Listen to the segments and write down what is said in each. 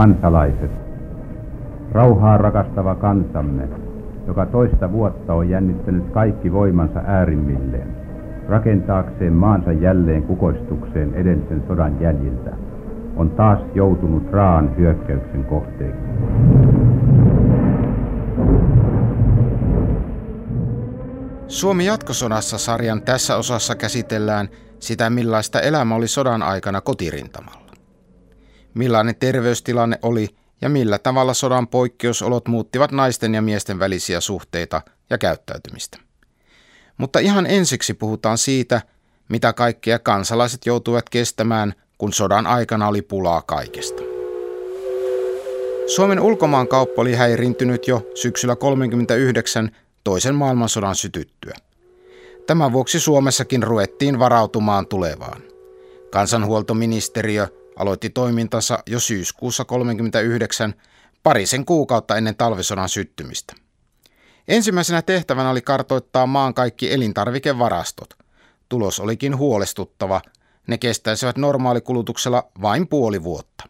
Kansalaiset, rauhaa rakastava kansamme, joka toista vuotta on jännittänyt kaikki voimansa äärimmilleen, rakentaakseen maansa jälleen kukoistukseen edellisen sodan jäljiltä, on taas joutunut raan hyökkäyksen kohteeksi. Suomi jatkosodassa sarjan tässä osassa käsitellään sitä, millaista elämä oli sodan aikana kotirintamalla. Millainen terveystilanne oli ja millä tavalla sodan poikkeusolot muuttivat naisten ja miesten välisiä suhteita ja käyttäytymistä. Mutta ihan ensiksi puhutaan siitä, mitä kaikkea kansalaiset joutuivat kestämään, kun sodan aikana oli pulaa kaikesta. Suomen ulkomaankauppa oli häirintynyt jo syksyllä 1939 toisen maailmansodan sytyttyä. Tämän vuoksi Suomessakin ruvettiin varautumaan tulevaan. Kansanhuoltoministeriö aloitti toimintansa jo syyskuussa 1939 parisen kuukautta ennen talvisodan syttymistä. Ensimmäisenä tehtävänä oli kartoittaa maan kaikki elintarvikevarastot. Tulos olikin huolestuttava. Ne kestäisivät normaalikulutuksella vain puoli vuotta.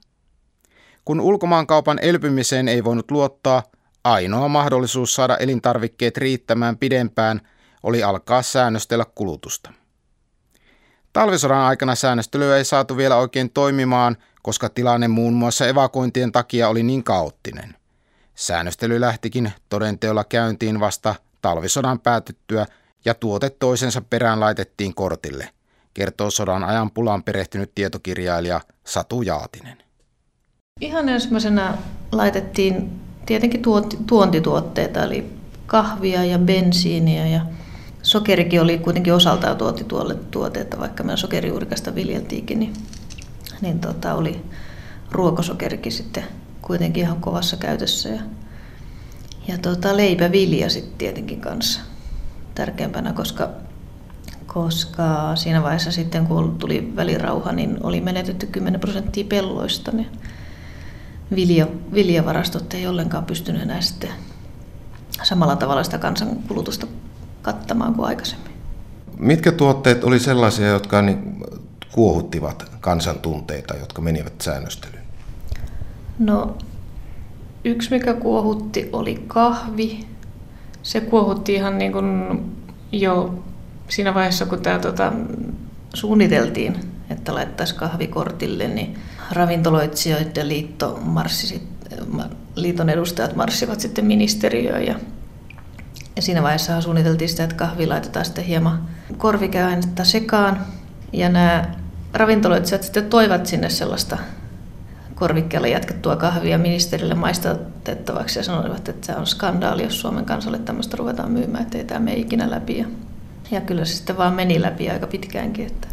Kun ulkomaankaupan elpymiseen ei voinut luottaa, ainoa mahdollisuus saada elintarvikkeet riittämään pidempään oli alkaa säännöstellä kulutusta. Talvisodan aikana säännöstelyä ei saatu vielä oikein toimimaan, koska tilanne muun muassa evakuointien takia oli niin kaoottinen. Säännöstely lähtikin todenteolla käyntiin vasta talvisodan päätyttyä ja tuote toisensa perään laitettiin kortille, kertoo sodan ajan pulaan perehtynyt tietokirjailija Satu Jaatinen. Ihan ensimmäisenä laitettiin tietenkin tuontituotteita, eli kahvia ja bensiiniä ja sokerikin oli kuitenkin osaltaan tuotti tuolle tuotteita, vaikka meillä sokerijuurikasta viljeltiinkin, niin, niin tota, oli ruokosokerikin sitten kuitenkin ihan kovassa käytössä. Ja, ja tota, leipävilja sitten tietenkin kanssa tärkeämpänä, koska, koska siinä vaiheessa sitten kun tuli välirauha, niin oli menetetty 10 prosenttia pelloista, niin vilja, viljavarastot ei ollenkaan pystynyt enää sitten samalla tavalla sitä kansankulutusta kattamaan kuin aikaisemmin. Mitkä tuotteet oli sellaisia, jotka niin kuohuttivat kansantunteita, jotka menivät säännöstelyyn? No, yksi mikä kuohutti oli kahvi. Se kuohutti ihan niin kuin jo siinä vaiheessa, kun tämä tota, suunniteltiin, että laittaisi kahvikortille, niin ravintoloitsijoiden liitto marssi, liiton edustajat marssivat sitten ministeriöön ja ja siinä vaiheessa suunniteltiin sitä, että kahvi laitetaan sitten hieman korvikeainetta sekaan. Ja nämä ravintoloitsijat sitten toivat sinne sellaista korvikkeella jatkettua kahvia ministerille maistatettavaksi ja sanoivat, että se on skandaali, jos Suomen kansalle tämmöistä ruvetaan myymään, että ei tämä mene ikinä läpi. Ja, ja kyllä se sitten vaan meni läpi aika pitkäänkin. Että.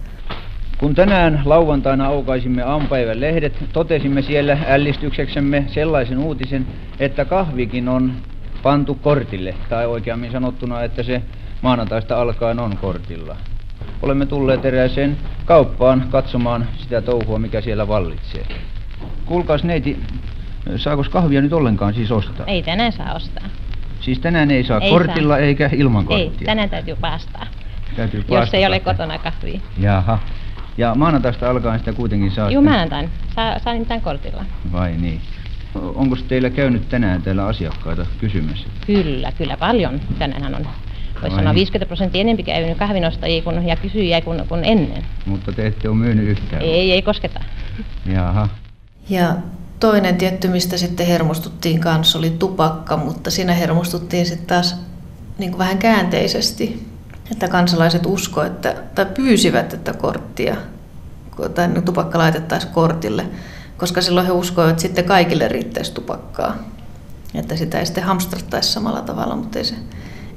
Kun tänään lauantaina aukaisimme aamupäivän lehdet, totesimme siellä ällistykseksemme sellaisen uutisen, että kahvikin on pantu kortille, tai oikeammin sanottuna, että se maanantaista alkaen on kortilla. Olemme tulleet erääseen kauppaan katsomaan sitä touhua, mikä siellä vallitsee. Kuulkaas neiti, saako kahvia nyt ollenkaan siis ostaa? Ei tänään saa ostaa. Siis tänään ei saa ei kortilla saa. eikä ilman korttia? Ei, tänään täytyy päästää. Täytyy Jos ei ole kotona kahvia. Jaha. Ja maanantaista alkaen sitä kuitenkin saa? Joo, maanantain. Saa, saa nimittäin kortilla. Vai niin. Onko teillä käynyt tänään täällä asiakkaita kysymässä? Kyllä, kyllä paljon. Tänään on voisi sanoa 50 prosenttia enemmän käynyt kahvinostajia kun, ja kysyjiä kuin, kuin ennen. Mutta te ette ole myynyt yhtään? Ei, ei kosketa. Jaha. Ja toinen tietty, mistä sitten hermostuttiin kanssa, oli tupakka, mutta siinä hermostuttiin sitten taas niin kuin vähän käänteisesti, että kansalaiset usko, että, tai pyysivät, että korttia tai tupakka laitettaisiin kortille koska silloin he uskoivat, että sitten kaikille riittäisi tupakkaa. Että sitä ei sitten hamstrattaisi samalla tavalla, mutta ei, se,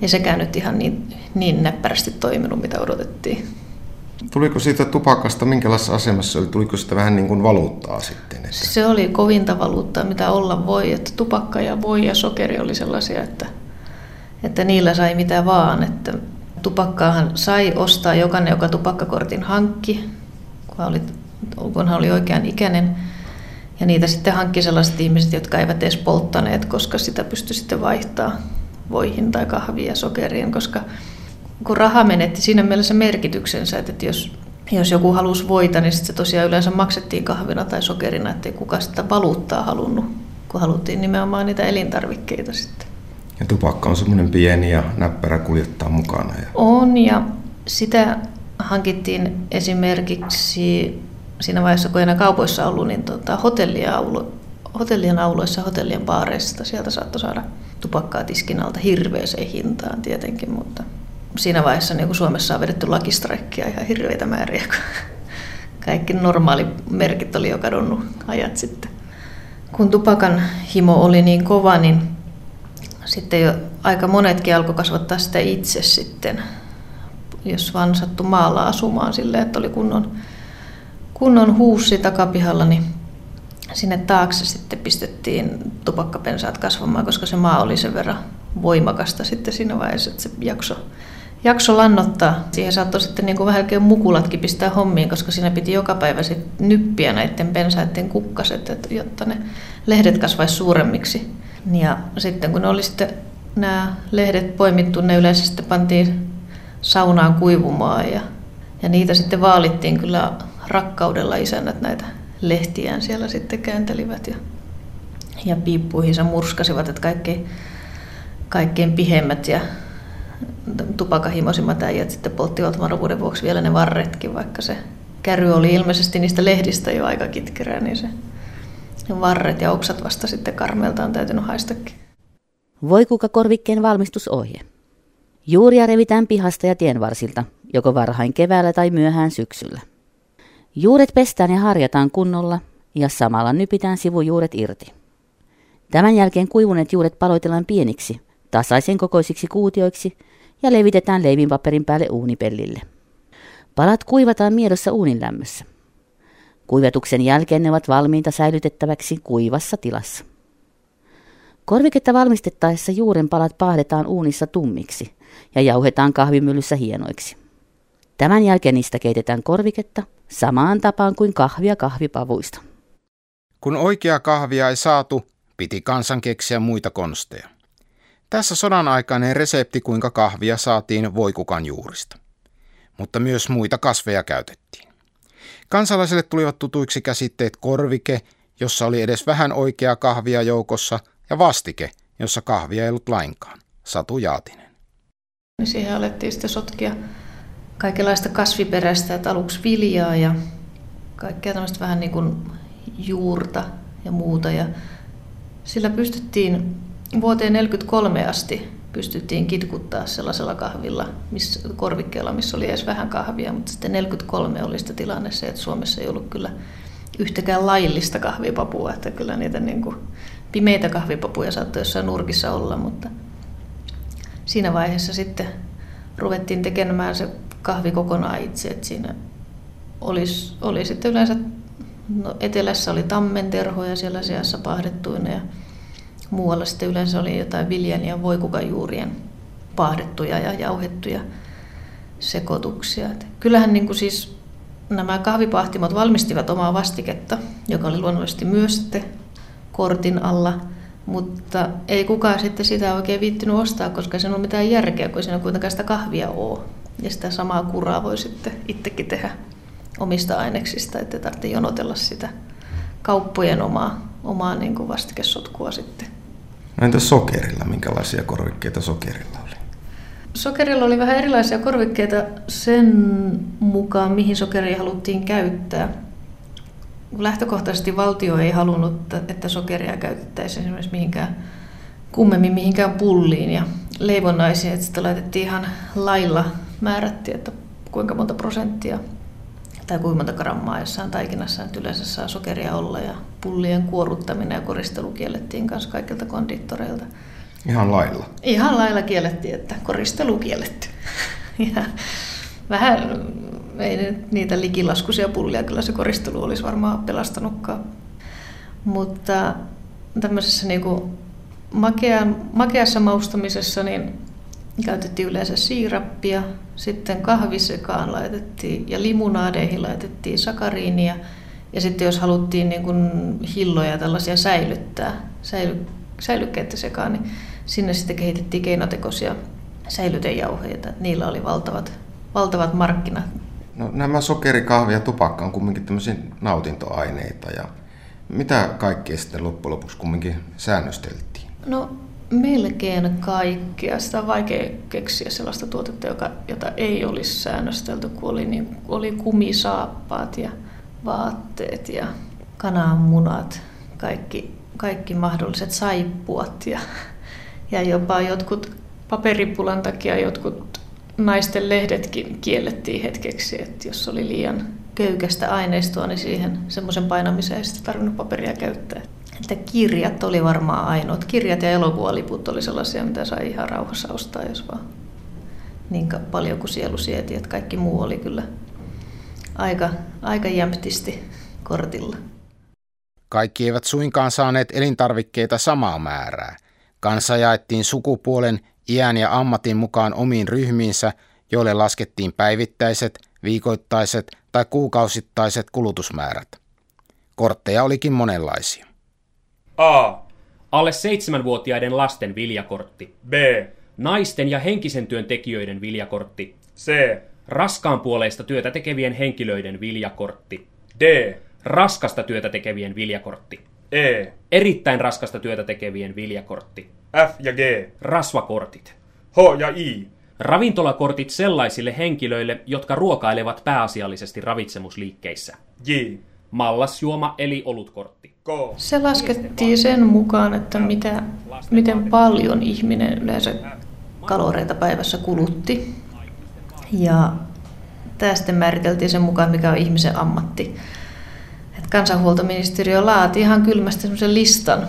ei sekään nyt ihan niin, niin näppärästi toiminut, mitä odotettiin. Tuliko siitä tupakasta, minkälaisessa asemassa oli? Tuliko sitä vähän niin kuin valuuttaa sitten? Että... Se oli kovinta valuuttaa, mitä olla voi. Että tupakka ja voi ja sokeri oli sellaisia, että, että niillä sai mitä vaan. Että tupakkaahan sai ostaa jokainen, joka tupakkakortin hankki, kunhan oli, kunhan oli oikean ikäinen. Ja niitä sitten hankki sellaiset ihmiset, jotka eivät edes polttaneet, koska sitä pystyi sitten vaihtaa voihin tai kahviin ja sokeriin, koska kun raha menetti siinä mielessä merkityksensä, että jos jos joku halusi voita, niin se tosiaan yleensä maksettiin kahvina tai sokerina, ettei kukaan sitä valuuttaa halunnut, kun haluttiin nimenomaan niitä elintarvikkeita sitten. Ja tupakka on semmoinen pieni ja näppärä kuljettaa mukana. Ja... On ja sitä hankittiin esimerkiksi siinä vaiheessa, kun ei enää kaupoissa ollut, niin tota, hotellien, aulo, hotellien auloissa, hotellien baareista sieltä saattoi saada tupakkaa tiskin alta hirveäseen hintaan tietenkin, mutta siinä vaiheessa niin kun Suomessa on vedetty lakistrekkiä ihan hirveitä määriä, kun kaikki normaali merkit oli jo kadonnut ajat sitten. Kun tupakan himo oli niin kova, niin sitten jo aika monetkin alkoi kasvattaa sitä itse sitten, jos vaan sattui maalla asumaan silleen, että oli kunnon, kunnon huussi takapihalla, niin sinne taakse sitten pistettiin tupakkapensaat kasvamaan, koska se maa oli sen verran voimakasta sitten siinä vaiheessa, että se jakso, jakso lannottaa. Siihen saattoi sitten niin kuin vähän mukulatkin pistää hommiin, koska siinä piti joka päivä sitten nyppiä näiden pensaiden kukkaset, että, jotta ne lehdet kasvaisi suuremmiksi. Ja sitten kun oli sitten nämä lehdet poimittu, ne yleensä sitten pantiin saunaan kuivumaan ja, ja niitä sitten vaalittiin kyllä rakkaudella isännät näitä lehtiään siellä sitten kääntelivät ja, ja piippuihinsa murskasivat, että kaikkein, kaikkein pihemmät ja tupakahimoisimmat äijät sitten polttivat varmuuden vuoksi vielä ne varretkin, vaikka se käry oli ilmeisesti niistä lehdistä jo aika kitkerää, niin se varret ja oksat vasta sitten karmelta on täytynyt haistakin. kuka korvikkeen valmistusohje. Juuria revitään pihasta ja tienvarsilta, joko varhain keväällä tai myöhään syksyllä. Juuret pestään ja harjataan kunnolla ja samalla nypitään sivujuuret irti. Tämän jälkeen kuivuneet juuret paloitellaan pieniksi, tasaisen kokoisiksi kuutioiksi ja levitetään leivinpaperin päälle uunipellille. Palat kuivataan miedossa uunin lämmössä. Kuivatuksen jälkeen ne ovat valmiita säilytettäväksi kuivassa tilassa. Korviketta valmistettaessa juuren palat paahdetaan uunissa tummiksi ja jauhetaan kahvimyllyssä hienoiksi. Tämän jälkeen niistä keitetään korviketta samaan tapaan kuin kahvia kahvipavuista. Kun oikea kahvia ei saatu, piti kansan keksiä muita konsteja. Tässä sodan aikainen resepti, kuinka kahvia saatiin voikukan juurista. Mutta myös muita kasveja käytettiin. Kansalaisille tulivat tutuiksi käsitteet korvike, jossa oli edes vähän oikeaa kahvia joukossa, ja vastike, jossa kahvia ei ollut lainkaan. Satu Jaatinen. Siihen alettiin sitten sotkia kaikenlaista kasviperäistä, että aluksi viljaa ja kaikkea tämmöistä vähän niin kuin juurta ja muuta. Ja sillä pystyttiin vuoteen 1943 asti pystyttiin kitkuttaa sellaisella kahvilla, missä, korvikkeella, missä oli edes vähän kahvia, mutta sitten 43 oli sitä tilanne se, että Suomessa ei ollut kyllä yhtäkään laillista kahvipapua, että kyllä niitä niin kuin pimeitä kahvipapuja saattoi jossain nurkissa olla, mutta siinä vaiheessa sitten ruvettiin tekemään se kahvi kokonaan itse, että siinä olisi, oli sitten yleensä, no etelässä oli tammenterhoja siellä seassa pahdettuina ja muualla sitten yleensä oli jotain viljan ja voikukajuurien paahdettuja ja jauhettuja sekoituksia. Et kyllähän niin kuin siis nämä kahvipahtimot valmistivat omaa vastiketta, joka oli luonnollisesti myös sitten kortin alla, mutta ei kukaan sitten sitä oikein viittinyt ostaa, koska se on mitään järkeä, kun siinä kuitenkaan sitä kahvia ole. Ja sitä samaa kuraa voi sitten itsekin tehdä omista aineksista, ettei tarvitse jonotella sitä kauppojen omaa, omaa niin kuin vastikesotkua sitten. No entä sokerilla? Minkälaisia korvikkeita sokerilla oli? Sokerilla oli vähän erilaisia korvikkeita sen mukaan, mihin sokeria haluttiin käyttää. Lähtökohtaisesti valtio ei halunnut, että sokeria käytettäisiin esimerkiksi mihinkään kummemmin mihinkään pulliin ja leivonnaisiin, että sitä laitettiin ihan lailla määrättiin, että kuinka monta prosenttia tai kuinka monta grammaa jossain taikinassa nyt yleensä saa sokeria olla ja pullien kuoruttaminen ja koristelu kiellettiin kanssa kaikilta kondittoreilta. Ihan lailla? Ihan lailla kiellettiin, että koristelu kielletty. Ja vähän ei niitä likilaskuisia pullia kyllä se koristelu olisi varmaan pelastanutkaan. Mutta tämmöisessä niin kuin makean, makeassa maustamisessa niin käytettiin yleensä siirappia, sitten kahvisekaan laitettiin ja limunaadeihin laitettiin sakariinia. Ja sitten jos haluttiin niin kuin hilloja tällaisia säilyttää, säily, säilykkeitä sekaan, niin sinne sitten kehitettiin keinotekoisia säilytejauheita. Niillä oli valtavat, valtavat markkinat. No, nämä sokeri, kahvi ja tupakka on kumminkin tämmöisiä nautintoaineita. Ja mitä kaikkea sitten loppujen lopuksi kumminkin säännösteltiin? No melkein kaikkea. Sitä on vaikea keksiä sellaista tuotetta, joka, jota ei olisi säännöstelty, kun oli, niin, oli kumisaappaat ja vaatteet ja kananmunat, kaikki, kaikki mahdolliset saippuat ja, ja jopa jotkut paperipulan takia jotkut naisten lehdetkin kiellettiin hetkeksi, että jos oli liian köykästä aineistoa, niin siihen semmoisen painamiseen ei sitten tarvinnut paperia käyttää. Että kirjat oli varmaan ainoat. Kirjat ja elokuvaliput oli sellaisia, mitä sai ihan rauhassa ostaa, jos vaan niin paljon kuin sielu sieti. Että kaikki muu oli kyllä aika, aika jämptisti kortilla. Kaikki eivät suinkaan saaneet elintarvikkeita samaa määrää. Kansa jaettiin sukupuolen, iän ja ammatin mukaan omiin ryhmiinsä, joille laskettiin päivittäiset, viikoittaiset tai kuukausittaiset kulutusmäärät. Kortteja olikin monenlaisia. A. Alle seitsemänvuotiaiden lasten viljakortti. B. Naisten ja henkisen työn tekijöiden viljakortti. C. Raskaanpuoleista työtä tekevien henkilöiden viljakortti. D. Raskasta työtä tekevien viljakortti. E. Erittäin raskasta työtä tekevien viljakortti. F ja G. Rasvakortit. H ja I. Ravintolakortit sellaisille henkilöille, jotka ruokailevat pääasiallisesti ravitsemusliikkeissä. J. Mallasjuoma eli olutkortti. Se laskettiin sen mukaan, että mitä, miten paljon ihminen yleensä kaloreita päivässä kulutti. Ja tästä määriteltiin sen mukaan, mikä on ihmisen ammatti. Et kansanhuoltoministeriö laati ihan kylmästi sellaisen listan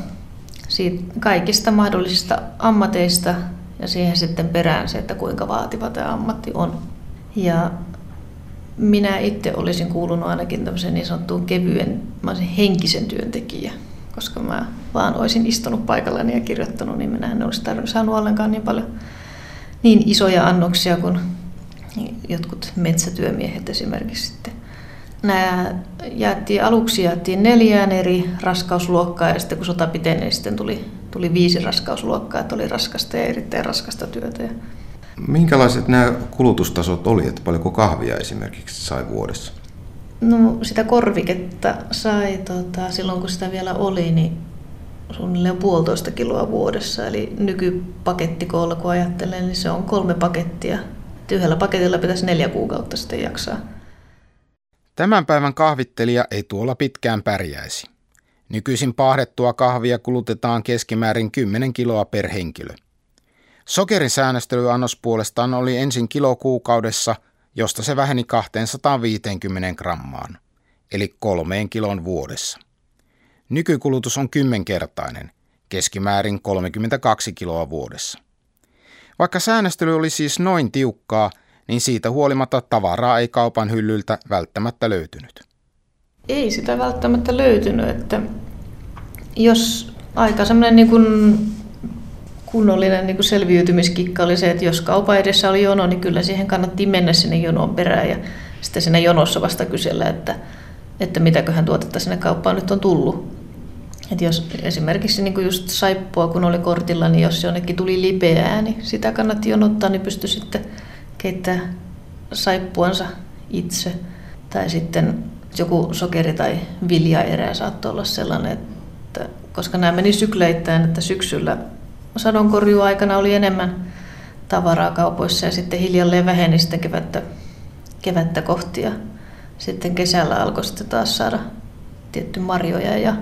siitä kaikista mahdollisista ammateista ja siihen sitten perään se, että kuinka vaativa tämä ammatti on. Ja minä itse olisin kuulunut ainakin tämmöisen niin sanottuun kevyen, mä olisin henkisen työntekijä, koska mä vaan olisin istunut paikallani ja kirjoittanut, niin minä en olisi tarvinnut saanut ollenkaan niin paljon niin isoja annoksia kuin jotkut metsätyömiehet esimerkiksi sitten. Nämä jaettiin, aluksi jaettiin neljään eri raskausluokkaa ja sitten kun sota piteni, niin sitten tuli, tuli viisi raskausluokkaa, että oli raskasta ja erittäin raskasta työtä. Minkälaiset nämä kulutustasot oli, että paljonko kahvia esimerkiksi sai vuodessa? No sitä korviketta sai tota, silloin kun sitä vielä oli, niin suunnilleen puolitoista kiloa vuodessa. Eli nykypakettikoolla kun ajattelen, niin se on kolme pakettia. Et yhdellä paketilla pitäisi neljä kuukautta sitten jaksaa. Tämän päivän kahvittelija ei tuolla pitkään pärjäisi. Nykyisin pahdettua kahvia kulutetaan keskimäärin 10 kiloa per henkilö. Sokerin säännöstelyannos puolestaan oli ensin kilo kuukaudessa, josta se väheni 250 grammaan, eli kolmeen kilon vuodessa. Nykykulutus on kymmenkertainen, keskimäärin 32 kiloa vuodessa. Vaikka säännöstely oli siis noin tiukkaa, niin siitä huolimatta tavaraa ei kaupan hyllyltä välttämättä löytynyt. Ei sitä välttämättä löytynyt, että jos aika semmoinen niin kuin kunnollinen niin kuin selviytymiskikka oli se, että jos kaupan edessä oli jono, niin kyllä siihen kannattiin mennä sinne jonoon perään ja sitten siinä jonossa vasta kysellä, että, että mitäköhän tuotetta sinne kauppaan nyt on tullut. Et jos esimerkiksi niin kuin just saippua, kun oli kortilla, niin jos jonnekin tuli lipeää, niin sitä kannatti jonottaa, niin pystyi sitten keittää saippuansa itse. Tai sitten joku sokeri- tai viljaerä saattoi olla sellainen, että koska nämä meni sykleittäin, että syksyllä sadonkorjuaikana oli enemmän tavaraa kaupoissa ja sitten hiljalleen väheni sitten kevättä, kevättä kohti ja sitten kesällä alkoi sitten taas saada tietty marjoja ja,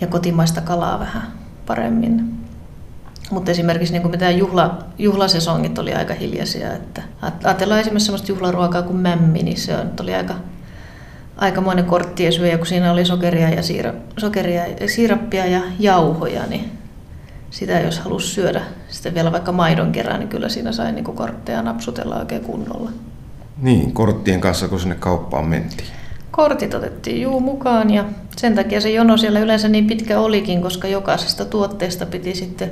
ja kotimaista kalaa vähän paremmin. Mutta esimerkiksi niin mitä juhla, juhlasesongit oli aika hiljaisia. Että ajatellaan esimerkiksi sellaista juhlaruokaa kuin mämmi, niin se oli aika, aikamoinen korttiesyöjä, kun siinä oli sokeria ja, siira, sokeria ja siirappia ja jauhoja, niin sitä jos halusi syödä sitten vielä vaikka maidon kerran, niin kyllä siinä sai niin kortteja napsutella oikein kunnolla. Niin, korttien kanssa kun sinne kauppaan mentiin. Kortit otettiin juu mukaan ja sen takia se jono siellä yleensä niin pitkä olikin, koska jokaisesta tuotteesta piti sitten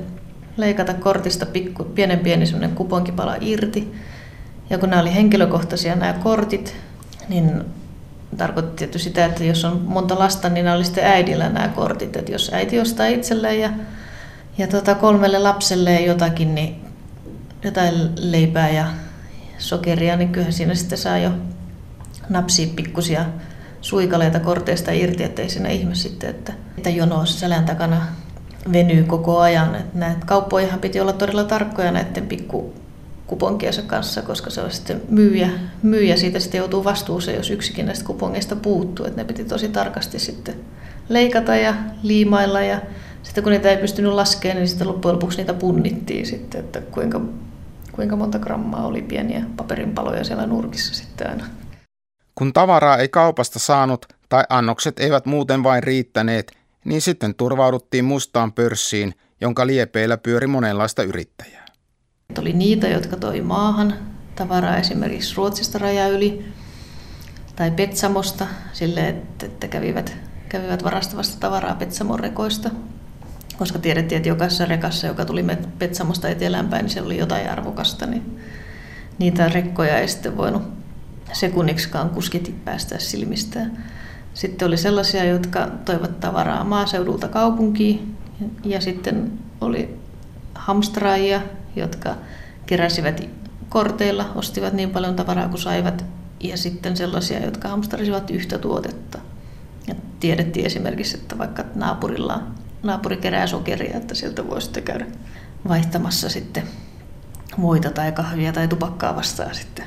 leikata kortista pikku, pienen pieni semmoinen kuponkipala irti. Ja kun nämä oli henkilökohtaisia nämä kortit, niin tarkoitti tietysti sitä, että jos on monta lasta, niin nämä oli sitten äidillä nämä kortit. Että jos äiti ostaa itselleen ja, ja tota kolmelle lapselle jotakin, niin jotain leipää ja sokeria, niin kyllä siinä sitten saa jo napsia pikkusia suikaleita korteista irti, ettei sinne ihme sitten, että, että jono selän takana venyy koko ajan. Että näitä kauppojahan piti olla todella tarkkoja näiden pikku kuponkiensa kanssa, koska se on sitten myyjä, myyjä siitä sitten joutuu vastuuseen, jos yksikin näistä kupongeista puuttuu. Että ne piti tosi tarkasti sitten leikata ja liimailla ja sitten kun niitä ei pystynyt laskemaan, niin sitten loppujen lopuksi niitä punnittiin sitten, että kuinka, kuinka monta grammaa oli pieniä paperinpaloja siellä nurkissa sitten aina. Kun tavaraa ei kaupasta saanut tai annokset eivät muuten vain riittäneet, niin sitten turvauduttiin mustaan pörssiin, jonka liepeillä pyöri monenlaista yrittäjää. Oli niitä, jotka toi maahan tavaraa esimerkiksi Ruotsista raja yli tai Petsamosta sille, että, että kävivät, kävivät varastavasta tavaraa Petsamon rekoista koska tiedettiin, että jokaisessa rekassa, joka tuli Petsamosta eteläänpäin, niin siellä oli jotain arvokasta, niin niitä rekkoja ei sitten voinut sekunniksikaan kuskit päästä silmistään. Sitten oli sellaisia, jotka toivat tavaraa maaseudulta kaupunkiin ja sitten oli hamstraajia, jotka keräsivät korteilla, ostivat niin paljon tavaraa kuin saivat ja sitten sellaisia, jotka hamstrasivat yhtä tuotetta. Ja tiedettiin esimerkiksi, että vaikka naapurilla naapuri kerää sokeria, että sieltä voi sitten käydä vaihtamassa sitten voita tai kahvia tai tupakkaa vastaan sitten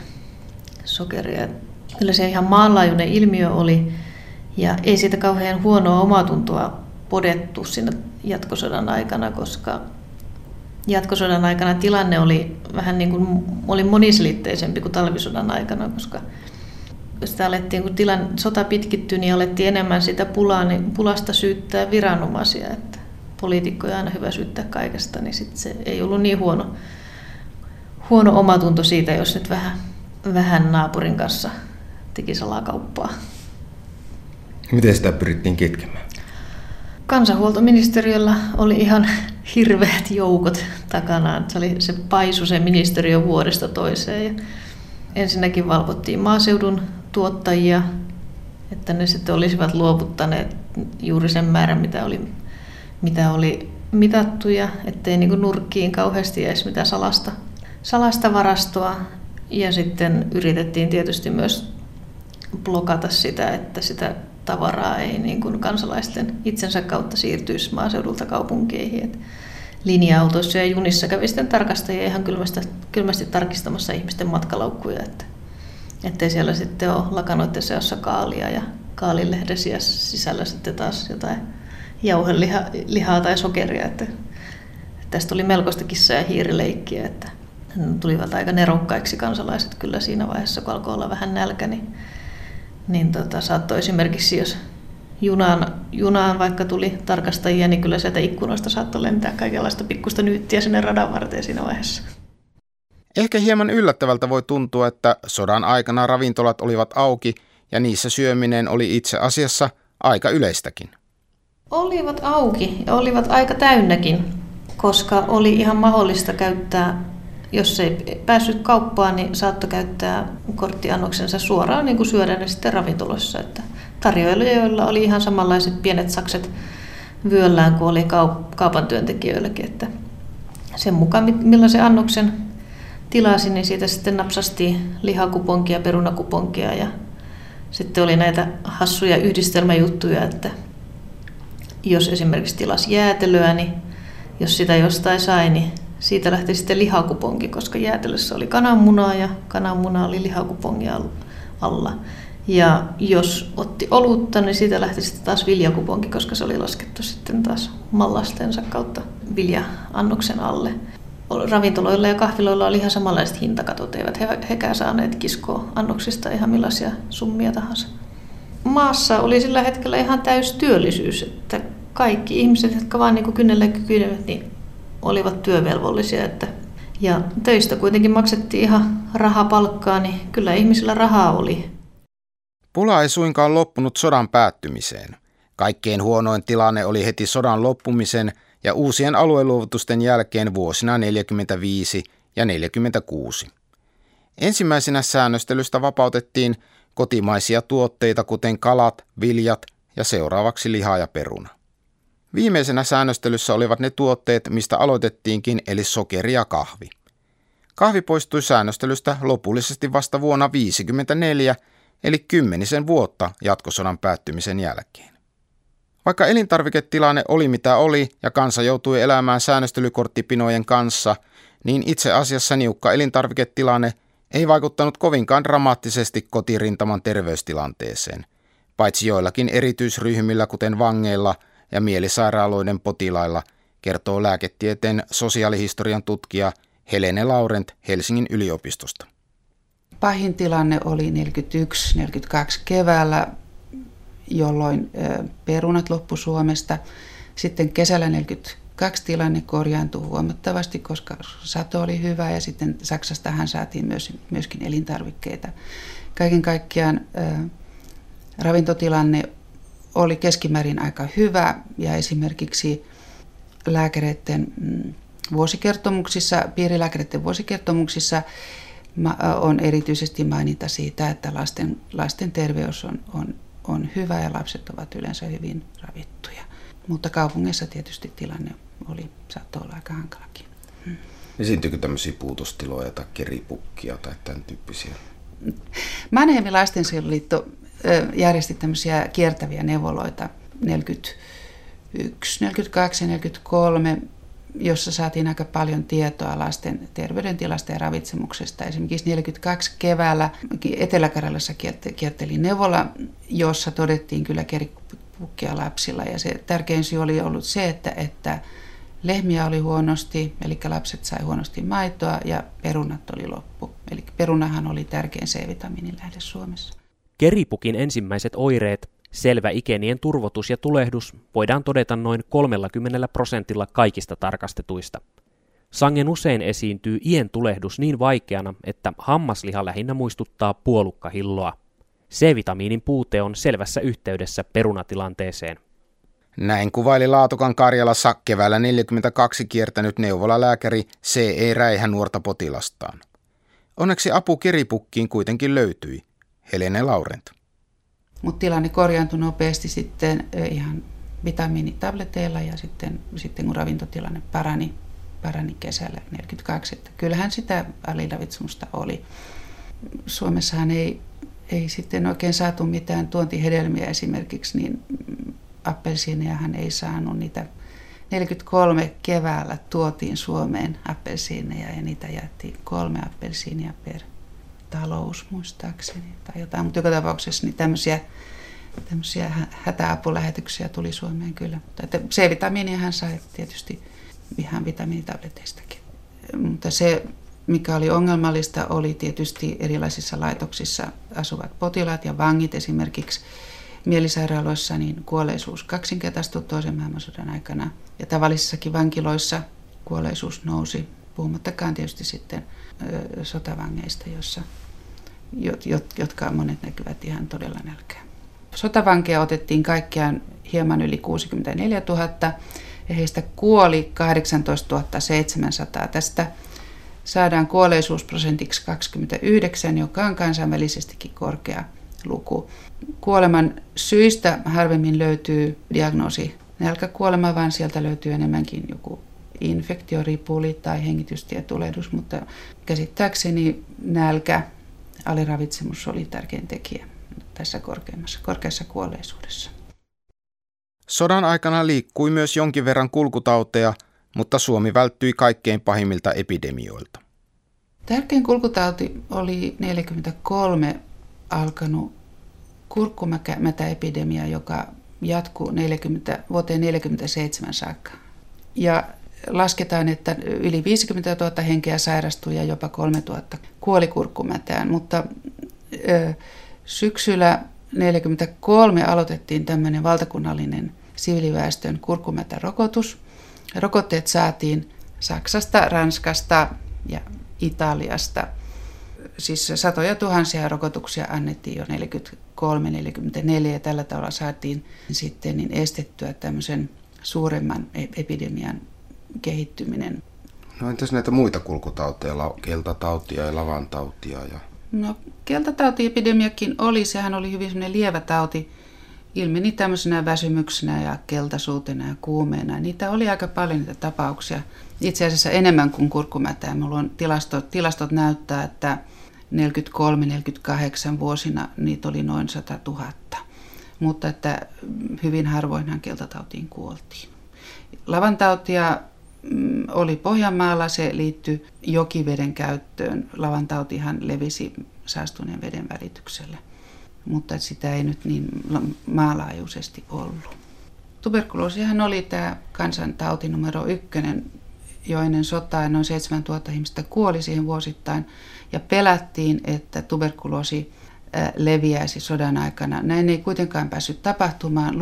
sokeria. Kyllä se ihan maanlaajuinen ilmiö oli ja ei siitä kauhean huonoa omatuntoa podettu siinä jatkosodan aikana, koska jatkosodan aikana tilanne oli vähän niin kuin oli moniselitteisempi kuin talvisodan aikana, koska sitä alettiin, kun tilan, sota pitkittyi, niin alettiin enemmän sitä pulaa, niin pulasta syyttää viranomaisia. Että poliitikkoja aina hyvä syyttää kaikesta, niin sit se ei ollut niin huono, huono omatunto siitä, jos nyt vähän, vähän naapurin kanssa teki salakauppaa. Miten sitä pyrittiin kitkemään? Kansanhuoltoministeriöllä oli ihan hirveät joukot takanaan. Se, oli, se paisu se ministeriö vuodesta toiseen. Ja ensinnäkin valvottiin maaseudun tuottajia, että ne sitten olisivat luovuttaneet juuri sen määrän, mitä oli, mitä oli mitattu ja ettei niin nurkkiin kauheasti edes mitään salasta, salasta varastoa. Ja sitten yritettiin tietysti myös blokata sitä, että sitä tavaraa ei niin kuin kansalaisten itsensä kautta siirtyisi maaseudulta kaupunkeihin. Et linja-autoissa ja junissa kävi sitten tarkastajia ihan kylmästi, kylmästi tarkistamassa ihmisten matkalaukkuja, että ettei siellä sitten ole lakanoiden seossa kaalia ja kaalilehden sisällä sitten taas jotain jauhelihaa tai sokeria. Että, tästä oli melkoista kissa- ja hiirileikkiä, että tulivat aika nerokkaiksi kansalaiset kyllä siinä vaiheessa, kun alkoi olla vähän nälkä, niin, niin tota, saattoi esimerkiksi, jos junaan, junaan vaikka tuli tarkastajia, niin kyllä sieltä ikkunoista saattoi lentää kaikenlaista pikkusta nyyttiä sinne radan varteen siinä vaiheessa. Ehkä hieman yllättävältä voi tuntua, että sodan aikana ravintolat olivat auki ja niissä syöminen oli itse asiassa aika yleistäkin. Olivat auki ja olivat aika täynnäkin, koska oli ihan mahdollista käyttää, jos ei päässyt kauppaan, niin saattoi käyttää korttiannoksensa suoraan niin kuin syödä ne sitten ravintoloissa. Että tarjoilijoilla oli ihan samanlaiset pienet sakset vyöllään kuin oli kaupan työntekijöilläkin. Että sen mukaan, millaisen annoksen tilasin, niin siitä sitten napsasti lihakuponkia, perunakuponkia ja sitten oli näitä hassuja yhdistelmäjuttuja, että jos esimerkiksi tilas jäätelöä, niin jos sitä jostain sai, niin siitä lähti sitten lihakuponki, koska jäätelössä oli kananmunaa ja kananmuna oli lihakupongia alla. Ja jos otti olutta, niin siitä lähti sitten taas viljakuponki, koska se oli laskettu sitten taas mallastensa kautta vilja-annoksen alle ravintoloilla ja kahviloilla oli ihan samanlaiset hintakatot, eivät he, hekään saaneet kiskoa annoksista ihan millaisia summia tahansa. Maassa oli sillä hetkellä ihan täys työllisyys, että kaikki ihmiset, jotka vaan niin kynnelle kykyivät, niin olivat työvelvollisia. Että, ja töistä kuitenkin maksettiin ihan rahapalkkaa, niin kyllä ihmisillä rahaa oli. Pula ei suinkaan loppunut sodan päättymiseen. Kaikkein huonoin tilanne oli heti sodan loppumisen – ja uusien alueluovutusten jälkeen vuosina 45 ja 46. Ensimmäisenä säännöstelystä vapautettiin kotimaisia tuotteita kuten kalat, viljat ja seuraavaksi liha ja peruna. Viimeisenä säännöstelyssä olivat ne tuotteet, mistä aloitettiinkin, eli sokeri ja kahvi. Kahvi poistui säännöstelystä lopullisesti vasta vuonna 1954, eli kymmenisen vuotta jatkosodan päättymisen jälkeen. Vaikka elintarviketilanne oli mitä oli ja kansa joutui elämään säännöstelykorttipinojen kanssa, niin itse asiassa niukka elintarviketilanne ei vaikuttanut kovinkaan dramaattisesti kotirintaman terveystilanteeseen, paitsi joillakin erityisryhmillä kuten vangeilla ja mielisairaaloiden potilailla, kertoo lääketieteen sosiaalihistorian tutkija Helene Laurent Helsingin yliopistosta. Pahin tilanne oli 41-42 keväällä, jolloin perunat loppu Suomesta. Sitten kesällä 42 tilanne korjaantui huomattavasti, koska sato oli hyvä ja sitten Saksastahan saatiin myös, myöskin elintarvikkeita. Kaiken kaikkiaan ravintotilanne oli keskimäärin aika hyvä ja esimerkiksi lääkäreiden mm, vuosikertomuksissa, piirilääkäreiden vuosikertomuksissa on erityisesti maininta siitä, että lasten, lasten terveys on, on, on hyvä ja lapset ovat yleensä hyvin ravittuja. Mutta kaupungissa tietysti tilanne oli, saattoi olla aika hankalakin. Hmm. Esiintyykö tämmöisiä puutostiloja tai keripukkia tai tämän tyyppisiä? Mannheimin lastensuojeluliitto järjesti tämmöisiä kiertäviä neuvoloita 41, 42 43 jossa saatiin aika paljon tietoa lasten terveydentilasta ja ravitsemuksesta. Esimerkiksi 42 keväällä Etelä-Karjalassa kierteli neuvola, jossa todettiin kyllä keripukkia lapsilla. Ja se tärkein syy oli ollut se, että, että lehmiä oli huonosti, eli lapset sai huonosti maitoa ja perunat oli loppu. Eli perunahan oli tärkein C-vitamiinin lähde Suomessa. Keripukin ensimmäiset oireet Selvä ikenien turvotus ja tulehdus voidaan todeta noin 30 prosentilla kaikista tarkastetuista. Sangen usein esiintyy ien tulehdus niin vaikeana, että hammasliha lähinnä muistuttaa puolukkahilloa. C-vitamiinin puute on selvässä yhteydessä perunatilanteeseen. Näin kuvaili Laatukan Karjalassa keväällä 42 kiertänyt neuvolalääkäri C.E. Räihä nuorta potilastaan. Onneksi apu kiripukkiin kuitenkin löytyi. Helene Laurent. Mutta tilanne korjaantui nopeasti sitten ihan vitamiinitableteilla ja sitten, sitten kun ravintotilanne parani, parani kesällä 42. Että kyllähän sitä aliravitsemusta oli. Suomessahan ei, ei sitten oikein saatu mitään tuontihedelmiä esimerkiksi, niin appelsiinejahan ei saanut niitä 43 keväällä tuotiin Suomeen appelsiineja ja niitä jättiin kolme appelsiinia per talous muistaakseni tai jotain, mutta joka tapauksessa niin tämmöisiä, tämmöisiä hätäapulähetyksiä tuli Suomeen kyllä. Että C-vitamiinia hän sai tietysti ihan vitamiinitableteistakin. Mutta se, mikä oli ongelmallista, oli tietysti erilaisissa laitoksissa asuvat potilaat ja vangit esimerkiksi mielisairaaloissa, niin kuolleisuus kaksinkertaistui toisen maailmansodan aikana. Ja tavallisissakin vankiloissa kuolleisuus nousi, puhumattakaan tietysti sitten sotavangeista, jossa, jotka monet näkyvät ihan todella nälkää. Sotavankeja otettiin kaikkiaan hieman yli 64 000 ja heistä kuoli 18 700. Tästä saadaan kuolleisuusprosentiksi 29, joka on kansainvälisestikin korkea luku. Kuoleman syistä harvemmin löytyy diagnoosi nälkäkuolema, vaan sieltä löytyy enemmänkin joku infektioripuli tai hengitystietulehdus, mutta käsittääkseni nälkä, aliravitsemus oli tärkein tekijä tässä korkeammassa, korkeassa kuolleisuudessa. Sodan aikana liikkui myös jonkin verran kulkutauteja, mutta Suomi välttyi kaikkein pahimmilta epidemioilta. Tärkein kulkutauti oli 43 alkanut kurkkumätäepidemia, joka jatkuu 40, vuoteen 47 saakka. Ja lasketaan, että yli 50 000 henkeä sairastui ja jopa 3 000 kuoli kurkkumätään, mutta syksyllä 1943 aloitettiin tämmöinen valtakunnallinen siviiliväestön kurkkumätärokotus. Rokotteet saatiin Saksasta, Ranskasta ja Italiasta. Siis satoja tuhansia rokotuksia annettiin jo 43-44 ja tällä tavalla saatiin sitten niin estettyä tämmöisen suuremman e-, epidemian kehittyminen. No entäs näitä muita kulkutauteja, keltatautia ja lavantautia? Ja... No keltatautiepidemiakin oli, sehän oli hyvin sellainen lievä tauti. Ilmeni tämmöisenä väsymyksenä ja keltaisuutena ja kuumeena. Niitä oli aika paljon niitä tapauksia. Itse asiassa enemmän kuin kurkkumätää. Mulla on tilastot, tilastot näyttää, että 43-48 vuosina niitä oli noin 100 000. Mutta että hyvin harvoinhan keltatautiin kuoltiin. Lavantautia oli Pohjanmaalla, se liittyi jokiveden käyttöön. Lavantautihan levisi saastuneen veden välityksellä, mutta sitä ei nyt niin maalaajuisesti ollut. Tuberkuloosihan oli tämä kansantauti numero ykkönen jo ennen sotaa noin 7000 ihmistä kuoli siihen vuosittain ja pelättiin, että tuberkuloosi leviäisi sodan aikana. Näin ei kuitenkaan päässyt tapahtumaan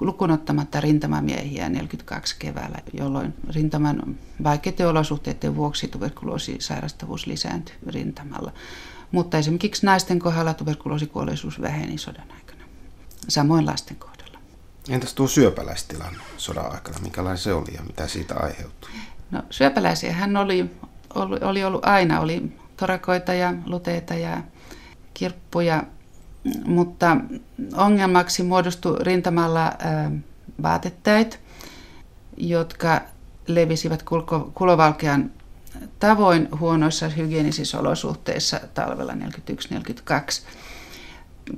lukunottamatta rintamamiehiä 42 keväällä, jolloin rintaman vaikeiden olosuhteiden vuoksi tuberkuloosisairastavuus lisääntyi rintamalla. Mutta esimerkiksi naisten kohdalla tuberkuloosikuolleisuus väheni sodan aikana, samoin lasten kohdalla. Entäs tuo syöpäläistilanne sodan aikana, minkälainen se oli ja mitä siitä aiheutui? No syöpäläisiä hän oli, oli, oli ollut aina, oli torakoita ja luteita ja kirppuja, mutta ongelmaksi muodostui rintamalla vaatettäit, jotka levisivät kulovalkean tavoin huonoissa hygienisissä olosuhteissa talvella 41-42.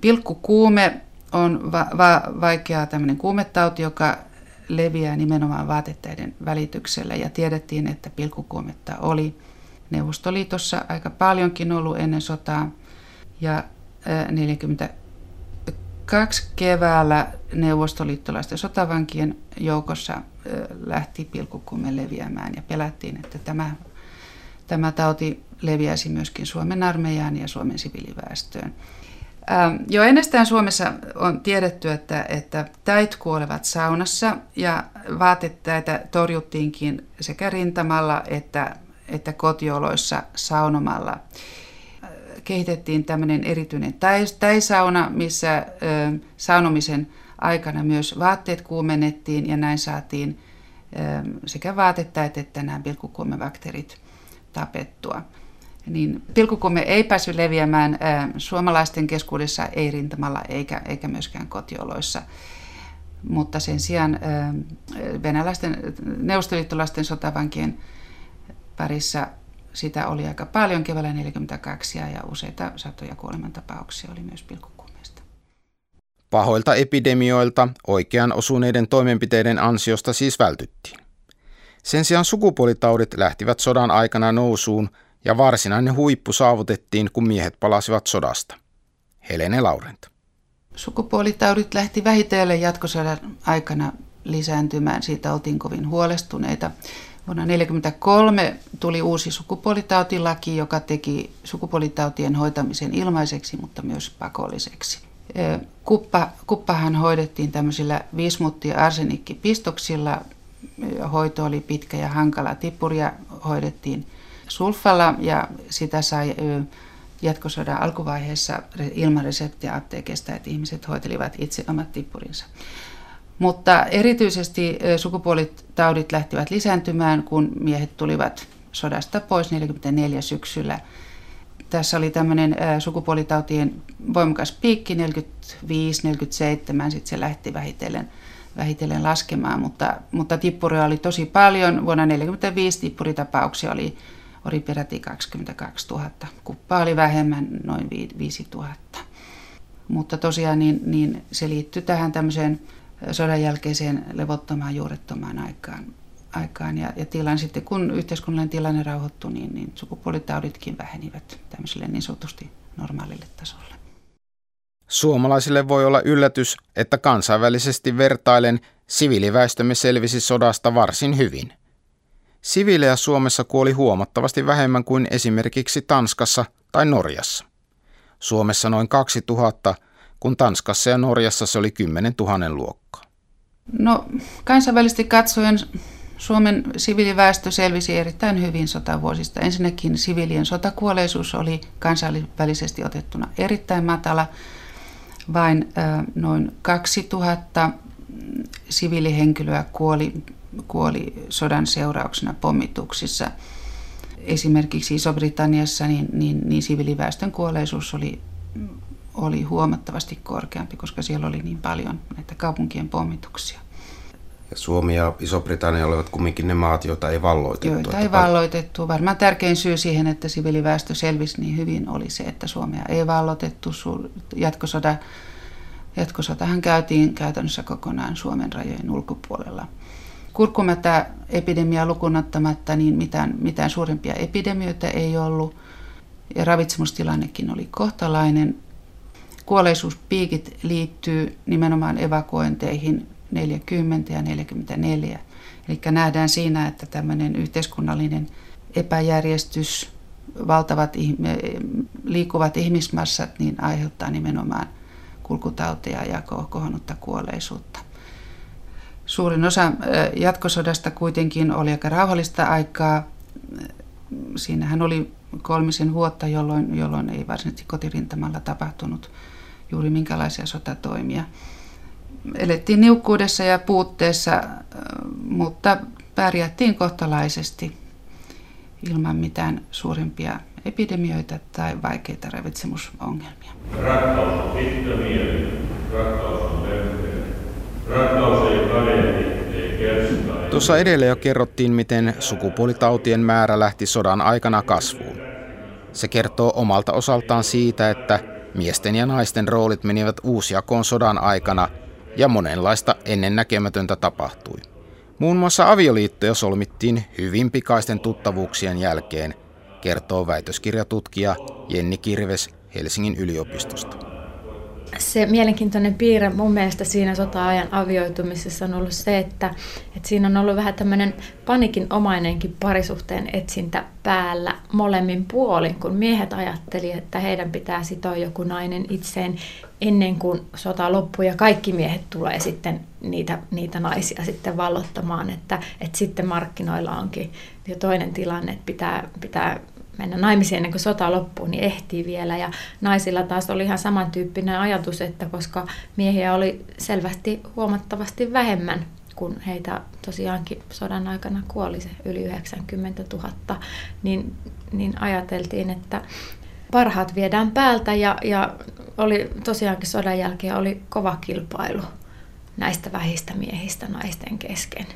Pilkkukuume on va- va- vaikea tämmöinen kuumetauti, joka leviää nimenomaan vaatetteiden välityksellä. Ja tiedettiin, että pilkkukuumetta oli. Neuvostoliitossa aika paljonkin ollut ennen sotaa. Ja 42 keväällä neuvostoliittolaisten sotavankien joukossa lähti pilkkukuume leviämään ja pelättiin, että tämä, tämä tauti leviäisi myöskin Suomen armeijaan ja Suomen siviiliväestöön. Ähm, jo ennestään Suomessa on tiedetty, että, että täit kuolevat saunassa ja vaatettäitä torjuttiinkin sekä rintamalla että, että kotioloissa saunomalla. Kehitettiin tämmöinen erityinen täisauna, missä saunomisen aikana myös vaatteet kuumennettiin ja näin saatiin sekä vaatettäet että nämä pilkkukuumebakteerit tapettua niin pilkukumme ei päässyt leviämään suomalaisten keskuudessa, ei rintamalla eikä, eikä myöskään kotioloissa. Mutta sen sijaan venäläisten, neuvostoliittolaisten sotavankien parissa sitä oli aika paljon keväällä 1942 ja useita satoja kuolemantapauksia oli myös pilkkukuumesta. Pahoilta epidemioilta oikean osuneiden toimenpiteiden ansiosta siis vältyttiin. Sen sijaan sukupuolitaudit lähtivät sodan aikana nousuun – ja varsinainen huippu saavutettiin, kun miehet palasivat sodasta. Helene Laurent. Sukupuolitaudit lähti vähitellen jatkosodan aikana lisääntymään. Siitä oltiin kovin huolestuneita. Vuonna 1943 tuli uusi sukupuolitautilaki, joka teki sukupuolitautien hoitamisen ilmaiseksi, mutta myös pakolliseksi. Kuppa, kuppahan hoidettiin tämmöisillä vismutti- ja arsenikkipistoksilla. Hoito oli pitkä ja hankala. Tippuria hoidettiin sulfalla ja sitä sai jatkosodan alkuvaiheessa ilman reseptiä apteekista, että ihmiset hoitelivat itse omat tippurinsa. Mutta erityisesti sukupuolitaudit lähtivät lisääntymään, kun miehet tulivat sodasta pois 44 syksyllä. Tässä oli tämmöinen sukupuolitautien voimakas piikki 45-47, sitten se lähti vähitellen, vähitellen laskemaan, mutta, mutta tippuria oli tosi paljon. Vuonna 1945 tippuritapauksia oli oli peräti 22 000. Kuppaa oli vähemmän, noin 5 000. Mutta tosiaan niin, niin se liittyy tähän tämmöiseen sodan jälkeiseen levottomaan, juurettomaan aikaan. aikaan. Ja, ja tilan sitten, kun yhteiskunnallinen tilanne rauhoittui, niin, niin sukupuolitauditkin vähenivät tämmöiselle niin sanotusti normaalille tasolle. Suomalaisille voi olla yllätys, että kansainvälisesti vertailen siviiliväestömme selvisi sodasta varsin hyvin. Siviilejä Suomessa kuoli huomattavasti vähemmän kuin esimerkiksi Tanskassa tai Norjassa. Suomessa noin 2000, kun Tanskassa ja Norjassa se oli 10 000 luokkaa. No kansainvälisesti katsoen Suomen siviiliväestö selvisi erittäin hyvin sotavuosista. Ensinnäkin siviilien sotakuolleisuus oli kansainvälisesti otettuna erittäin matala. Vain noin 2000 siviilihenkilöä kuoli kuoli sodan seurauksena pommituksissa. Esimerkiksi Iso-Britanniassa niin, niin, niin siviiliväestön kuolleisuus oli, oli huomattavasti korkeampi, koska siellä oli niin paljon näitä kaupunkien pommituksia. Ja Suomi ja Iso-Britannia olivat kumminkin ne maat, joita ei valloitettu. Joita ei valloitettu. Varmaan tärkein syy siihen, että siviiliväestö selvisi niin hyvin, oli se, että Suomea ei valloitettu. Jatkosota, jatkosotahan käytiin käytännössä kokonaan Suomen rajojen ulkopuolella. Kurkkumätä epidemia lukunottamatta, niin mitään, mitään suurempia epidemioita ei ollut. Ja ravitsemustilannekin oli kohtalainen. Kuolleisuuspiikit liittyy nimenomaan evakuointeihin 40 ja 44. Eli nähdään siinä, että tämmöinen yhteiskunnallinen epäjärjestys, valtavat liikkuvat ihmismassat, niin aiheuttaa nimenomaan kulkutautia ja kohonnutta kuolleisuutta. Suurin osa jatkosodasta kuitenkin oli aika rauhallista aikaa. Siinähän oli kolmisen vuotta, jolloin, jolloin ei varsinaisesti kotirintamalla tapahtunut juuri minkälaisia sotatoimia. Elettiin niukkuudessa ja puutteessa, mutta pärjättiin kohtalaisesti ilman mitään suurimpia epidemioita tai vaikeita ravitsemusongelmia. Rakkaus on pitkä mieli, rakkaus on lempeä. Rakkaus ei kadehdi, ei. Tuossa edellä jo kerrottiin, miten sukupuolitautien määrä lähti sodan aikana kasvuun. Se kertoo omalta osaltaan siitä, että miesten ja naisten roolit menivät uusjakoon sodan aikana ja monenlaista ennennäkemätöntä tapahtui. Muun muassa avioliittoja solmittiin hyvin pikaisten tuttavuuksien jälkeen, kertoo väitöskirjatutkija Jenni Kirves Helsingin yliopistosta se mielenkiintoinen piirre mun mielestä siinä sota-ajan avioitumisessa on ollut se, että, että siinä on ollut vähän tämmöinen panikinomainenkin parisuhteen etsintä päällä molemmin puolin, kun miehet ajatteli, että heidän pitää sitoa joku nainen itseen ennen kuin sota loppuu ja kaikki miehet tulee sitten niitä, niitä naisia sitten vallottamaan, että, että sitten markkinoilla onkin jo toinen tilanne, että pitää, pitää mennä naimisiin ennen kuin sota loppuu, niin ehtii vielä. Ja naisilla taas oli ihan samantyyppinen ajatus, että koska miehiä oli selvästi huomattavasti vähemmän, kun heitä tosiaankin sodan aikana kuoli se yli 90 000, niin, niin ajateltiin, että parhaat viedään päältä ja, ja oli tosiaankin sodan jälkeen oli kova kilpailu näistä vähistä miehistä naisten kesken.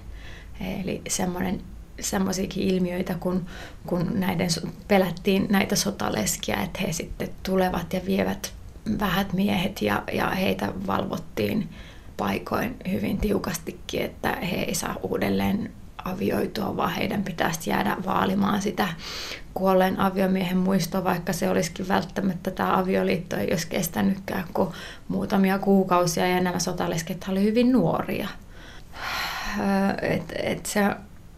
Eli semmoinen semmoisiakin ilmiöitä, kun, kun näiden, pelättiin näitä sotaleskiä, että he sitten tulevat ja vievät vähät miehet ja, ja heitä valvottiin paikoin hyvin tiukastikin, että he ei saa uudelleen avioitua, vaan heidän pitäisi jäädä vaalimaan sitä kuolleen aviomiehen muistoa, vaikka se olisikin välttämättä tämä avioliitto ei olisi kestänytkään kuin muutamia kuukausia ja nämä sotalesket oli hyvin nuoria. Et, et se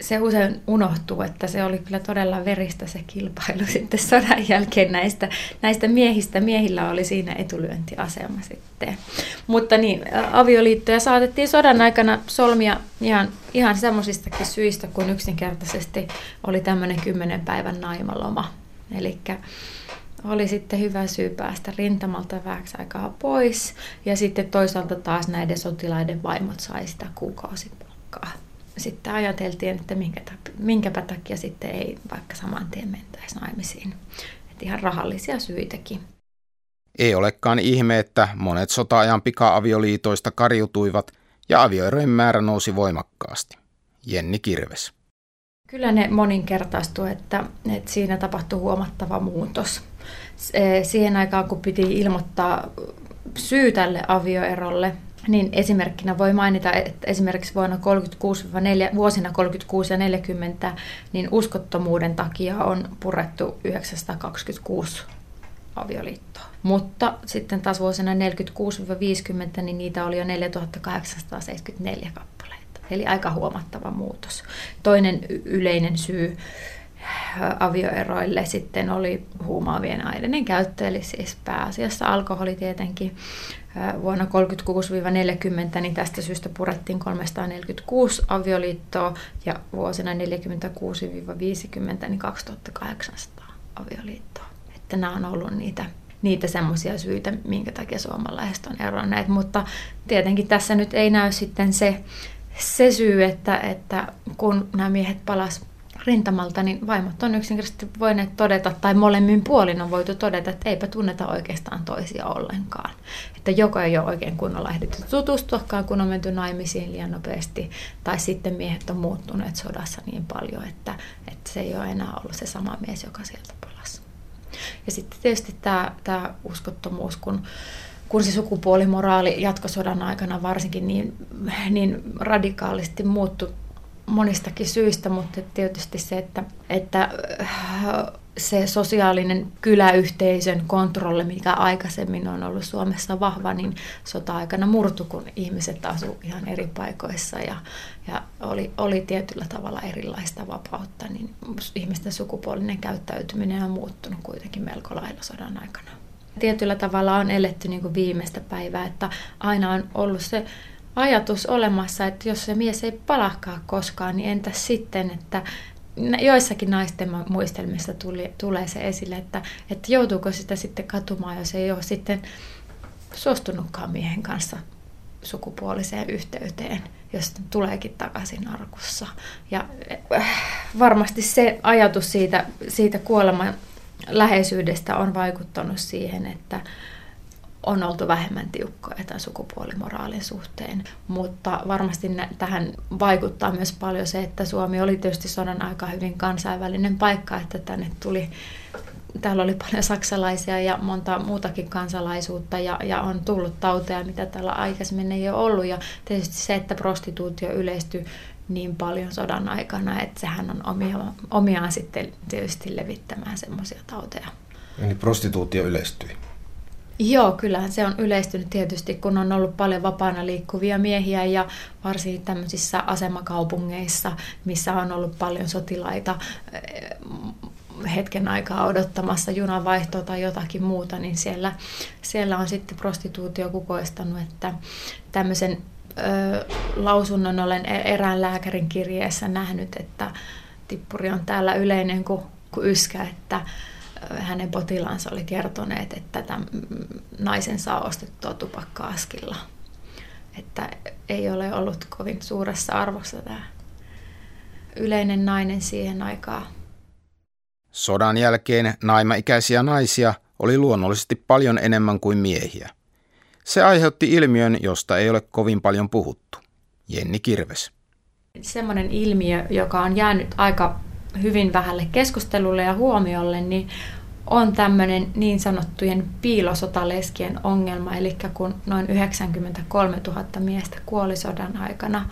se usein unohtuu, että se oli kyllä todella veristä se kilpailu sitten sodan jälkeen näistä, näistä miehistä. Miehillä oli siinä etulyöntiasema sitten. Mutta niin, avioliittoja saatettiin sodan aikana solmia ihan, ihan semmoisistakin syistä, kun yksinkertaisesti oli tämmöinen kymmenen päivän naimaloma. Eli oli sitten hyvä syy päästä rintamalta vähäksi aikaa pois. Ja sitten toisaalta taas näiden sotilaiden vaimot sai sitä kuukausipalkkaa sitten ajateltiin, että minkä, minkäpä takia sitten ei vaikka saman tien mentäisi naimisiin. Että ihan rahallisia syitäkin. Ei olekaan ihme, että monet sota-ajan pika-avioliitoista kariutuivat ja avioerojen määrä nousi voimakkaasti. Jenni Kirves. Kyllä ne moninkertaistu, että, että siinä tapahtui huomattava muutos. Siihen aikaan, kun piti ilmoittaa syy tälle avioerolle, niin esimerkkinä voi mainita, että esimerkiksi vuonna 36, vuosina 36 ja 40 niin uskottomuuden takia on purettu 926 avioliittoa. Mutta sitten taas vuosina 46-50 niin niitä oli jo 4874 kappaleita. Eli aika huomattava muutos. Toinen yleinen syy avioeroille sitten oli huumaavien aineiden käyttö, eli siis pääasiassa alkoholi tietenkin. Vuonna 36-40 niin tästä syystä purettiin 346 avioliittoa ja vuosina 46-50 niin 2800 avioliittoa. Että nämä on ollut niitä niitä semmoisia syitä, minkä takia suomalaiset on eronneet. Mutta tietenkin tässä nyt ei näy sitten se, se syy, että, että kun nämä miehet palas rintamalta, niin vaimot on yksinkertaisesti voineet todeta, tai molemmin puolin on voitu todeta, että eipä tunneta oikeastaan toisia ollenkaan. Että joko ei ole oikein kunnolla ehditty tutustuakaan, kun on menty naimisiin liian nopeasti, tai sitten miehet on muuttuneet sodassa niin paljon, että, että se ei ole enää ollut se sama mies, joka sieltä palasi. Ja sitten tietysti tämä, tämä uskottomuus, kun kun se sukupuolimoraali jatkosodan aikana varsinkin niin, niin radikaalisti muuttui monistakin syistä, mutta tietysti se, että, että äh, se sosiaalinen kyläyhteisön kontrolli, mikä aikaisemmin on ollut Suomessa vahva, niin sota-aikana murtu, kun ihmiset asuivat ihan eri paikoissa ja, ja oli, oli tietyllä tavalla erilaista vapautta, niin ihmisten sukupuolinen käyttäytyminen on muuttunut kuitenkin melko lailla sodan aikana. Tietyllä tavalla on eletty niin kuin viimeistä päivää, että aina on ollut se ajatus olemassa, että jos se mies ei palahkaa koskaan, niin entäs sitten, että joissakin naisten muistelmissa tuli, tulee se esille, että, että joutuuko sitä sitten katumaan, jos ei ole sitten suostunutkaan miehen kanssa sukupuoliseen yhteyteen, jos tuleekin takaisin arkussa. Ja äh, varmasti se ajatus siitä, siitä kuoleman läheisyydestä on vaikuttanut siihen, että, on oltu vähemmän tiukkoja tämän sukupuolimoraalin suhteen, mutta varmasti tähän vaikuttaa myös paljon se, että Suomi oli tietysti sodan aika hyvin kansainvälinen paikka, että tänne tuli täällä oli paljon saksalaisia ja monta muutakin kansalaisuutta ja, ja on tullut tauteja, mitä täällä aikaisemmin ei ole ollut. Ja tietysti se, että prostituutio yleistyi niin paljon sodan aikana, että sehän on omia, omiaan sitten tietysti levittämään semmoisia tauteja. Eli prostituutio yleistyi? Joo, kyllähän se on yleistynyt tietysti, kun on ollut paljon vapaana liikkuvia miehiä ja varsinkin tämmöisissä asemakaupungeissa, missä on ollut paljon sotilaita eh, hetken aikaa odottamassa junavaihtoa tai jotakin muuta, niin siellä, siellä on sitten prostituutio kukoistanut, että tämmöisen ö, lausunnon olen e-, erään lääkärin kirjeessä nähnyt, että tippuri on täällä yleinen kuin, kuin yskä, että hänen potilaansa oli kertoneet, että tämän naisen saa ostettua tupakka-askilla. Että ei ole ollut kovin suuressa arvossa tämä yleinen nainen siihen aikaan. Sodan jälkeen naimaikäisiä naisia oli luonnollisesti paljon enemmän kuin miehiä. Se aiheutti ilmiön, josta ei ole kovin paljon puhuttu. Jenni Kirves. Semmoinen ilmiö, joka on jäänyt aika hyvin vähälle keskustelulle ja huomiolle, niin on tämmöinen niin sanottujen piilosotaleskien ongelma, eli kun noin 93 000 miestä kuoli sodan aikana,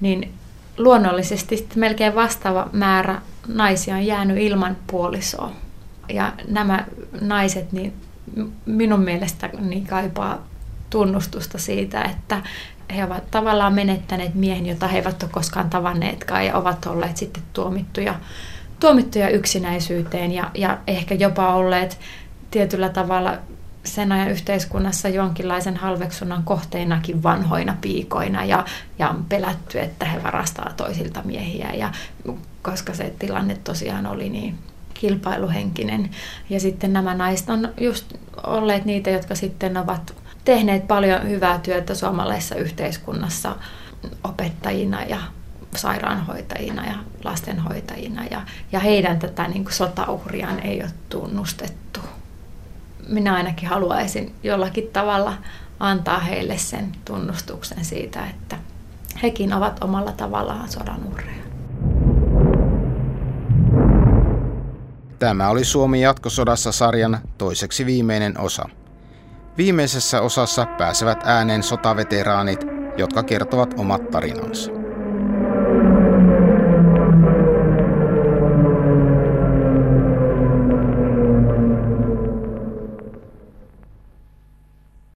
niin luonnollisesti melkein vastaava määrä naisia on jäänyt ilman puolisoa. Ja nämä naiset niin minun mielestä niin kaipaa tunnustusta siitä, että he ovat tavallaan menettäneet miehen, jota he eivät ole koskaan tavanneetkaan ja ovat olleet sitten tuomittuja, tuomittuja yksinäisyyteen ja, ja ehkä jopa olleet tietyllä tavalla sen ajan yhteiskunnassa jonkinlaisen halveksunnan kohteinakin vanhoina piikoina ja, ja on pelätty, että he varastaa toisilta miehiä, ja, koska se tilanne tosiaan oli niin kilpailuhenkinen. Ja sitten nämä naiset on just olleet niitä, jotka sitten ovat tehneet paljon hyvää työtä suomalaisessa yhteiskunnassa opettajina ja sairaanhoitajina ja lastenhoitajina ja, ja heidän tätä niin kuin sotauhriaan ei ole tunnustettu. Minä ainakin haluaisin jollakin tavalla antaa heille sen tunnustuksen siitä, että hekin ovat omalla tavallaan sodan uhreja. Tämä oli Suomi jatkosodassa sarjan toiseksi viimeinen osa. Viimeisessä osassa pääsevät ääneen sotaveteraanit, jotka kertovat omat tarinansa.